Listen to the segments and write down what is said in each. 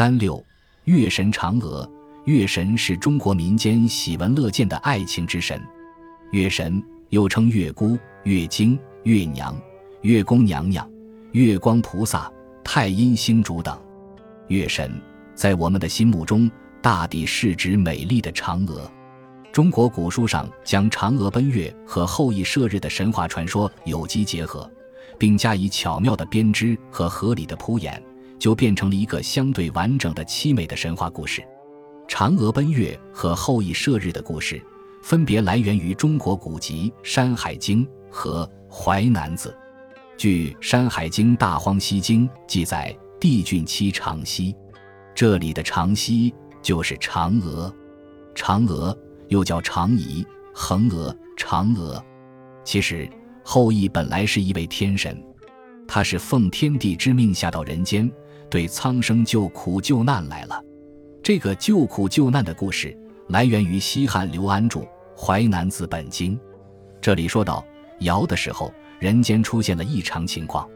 三六，月神嫦娥。月神是中国民间喜闻乐见的爱情之神。月神又称月姑、月精、月娘、月宫娘娘、月光菩萨、太阴星主等。月神在我们的心目中，大抵是指美丽的嫦娥。中国古书上将嫦娥奔月和后羿射日的神话传说有机结合，并加以巧妙的编织和合理的铺演，就变成了一个相对完整的凄美的神话故事。嫦娥奔月和后羿射日的故事，分别来源于中国古籍《山海经》和《淮南子》。据《山海经·大荒西经》记载，帝俊妻长息，这里的长息就是嫦娥。嫦娥又叫长仪、衡娥、嫦娥。其实，后羿本来是一位天神，他是奉天地之命下到人间，对苍生救苦救难来了。这个救苦救难的故事来源于西汉刘安著《淮南子本经》，这里说到尧的时候，人间出现了异常情况，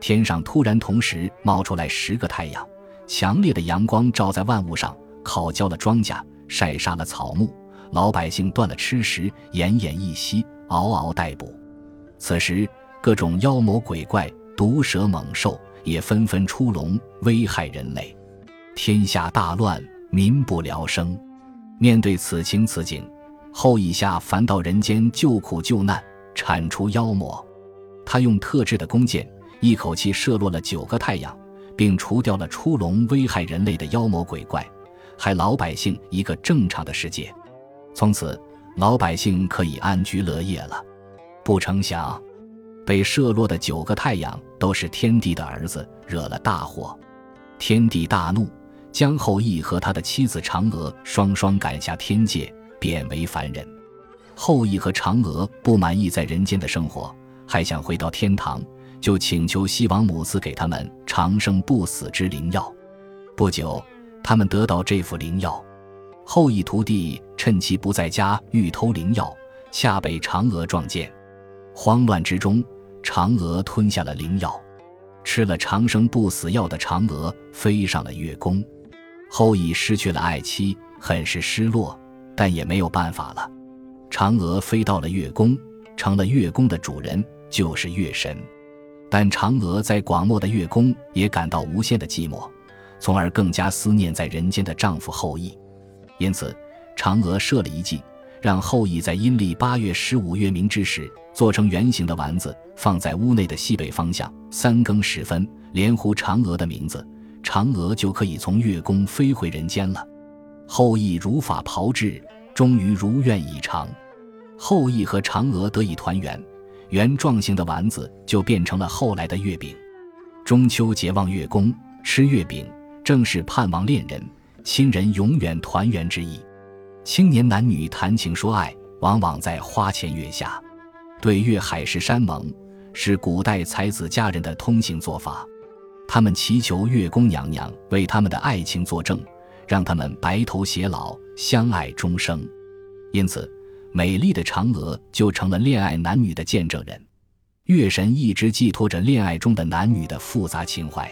天上突然同时冒出来十个太阳，强烈的阳光照在万物上，烤焦了庄稼，晒杀了草木，老百姓断了吃食，奄奄一息，嗷嗷待哺。此时，各种妖魔鬼怪、毒蛇猛兽也纷纷出笼，危害人类。天下大乱，民不聊生。面对此情此景，后羿下凡到人间救苦救难，铲除妖魔。他用特制的弓箭，一口气射落了九个太阳，并除掉了出笼危害人类的妖魔鬼怪，还老百姓一个正常的世界。从此，老百姓可以安居乐业了。不成想，被射落的九个太阳都是天帝的儿子，惹了大祸。天帝大怒。将后羿和他的妻子嫦娥双双赶下天界，贬为凡人。后羿和嫦娥不满意在人间的生活，还想回到天堂，就请求西王母赐给他们长生不死之灵药。不久，他们得到这副灵药。后羿徒弟趁其不在家，欲偷灵药，恰被嫦娥撞见。慌乱之中，嫦娥吞下了灵药。吃了长生不死药的嫦娥飞上了月宫。后羿失去了爱妻，很是失落，但也没有办法了。嫦娥飞到了月宫，成了月宫的主人，就是月神。但嫦娥在广漠的月宫也感到无限的寂寞，从而更加思念在人间的丈夫后羿。因此，嫦娥设了一计，让后羿在阴历八月十五月明之时，做成圆形的丸子，放在屋内的西北方向。三更时分，连呼嫦娥的名字。嫦娥就可以从月宫飞回人间了。后羿如法炮制，终于如愿以偿。后羿和嫦娥得以团圆，圆状形的丸子就变成了后来的月饼。中秋节望月宫吃月饼，正是盼望恋人、亲人永远团圆之意。青年男女谈情说爱，往往在花前月下，对月海誓山盟，是古代才子佳人的通行做法。他们祈求月宫娘娘为他们的爱情作证，让他们白头偕老，相爱终生。因此，美丽的嫦娥就成了恋爱男女的见证人。月神一直寄托着恋爱中的男女的复杂情怀。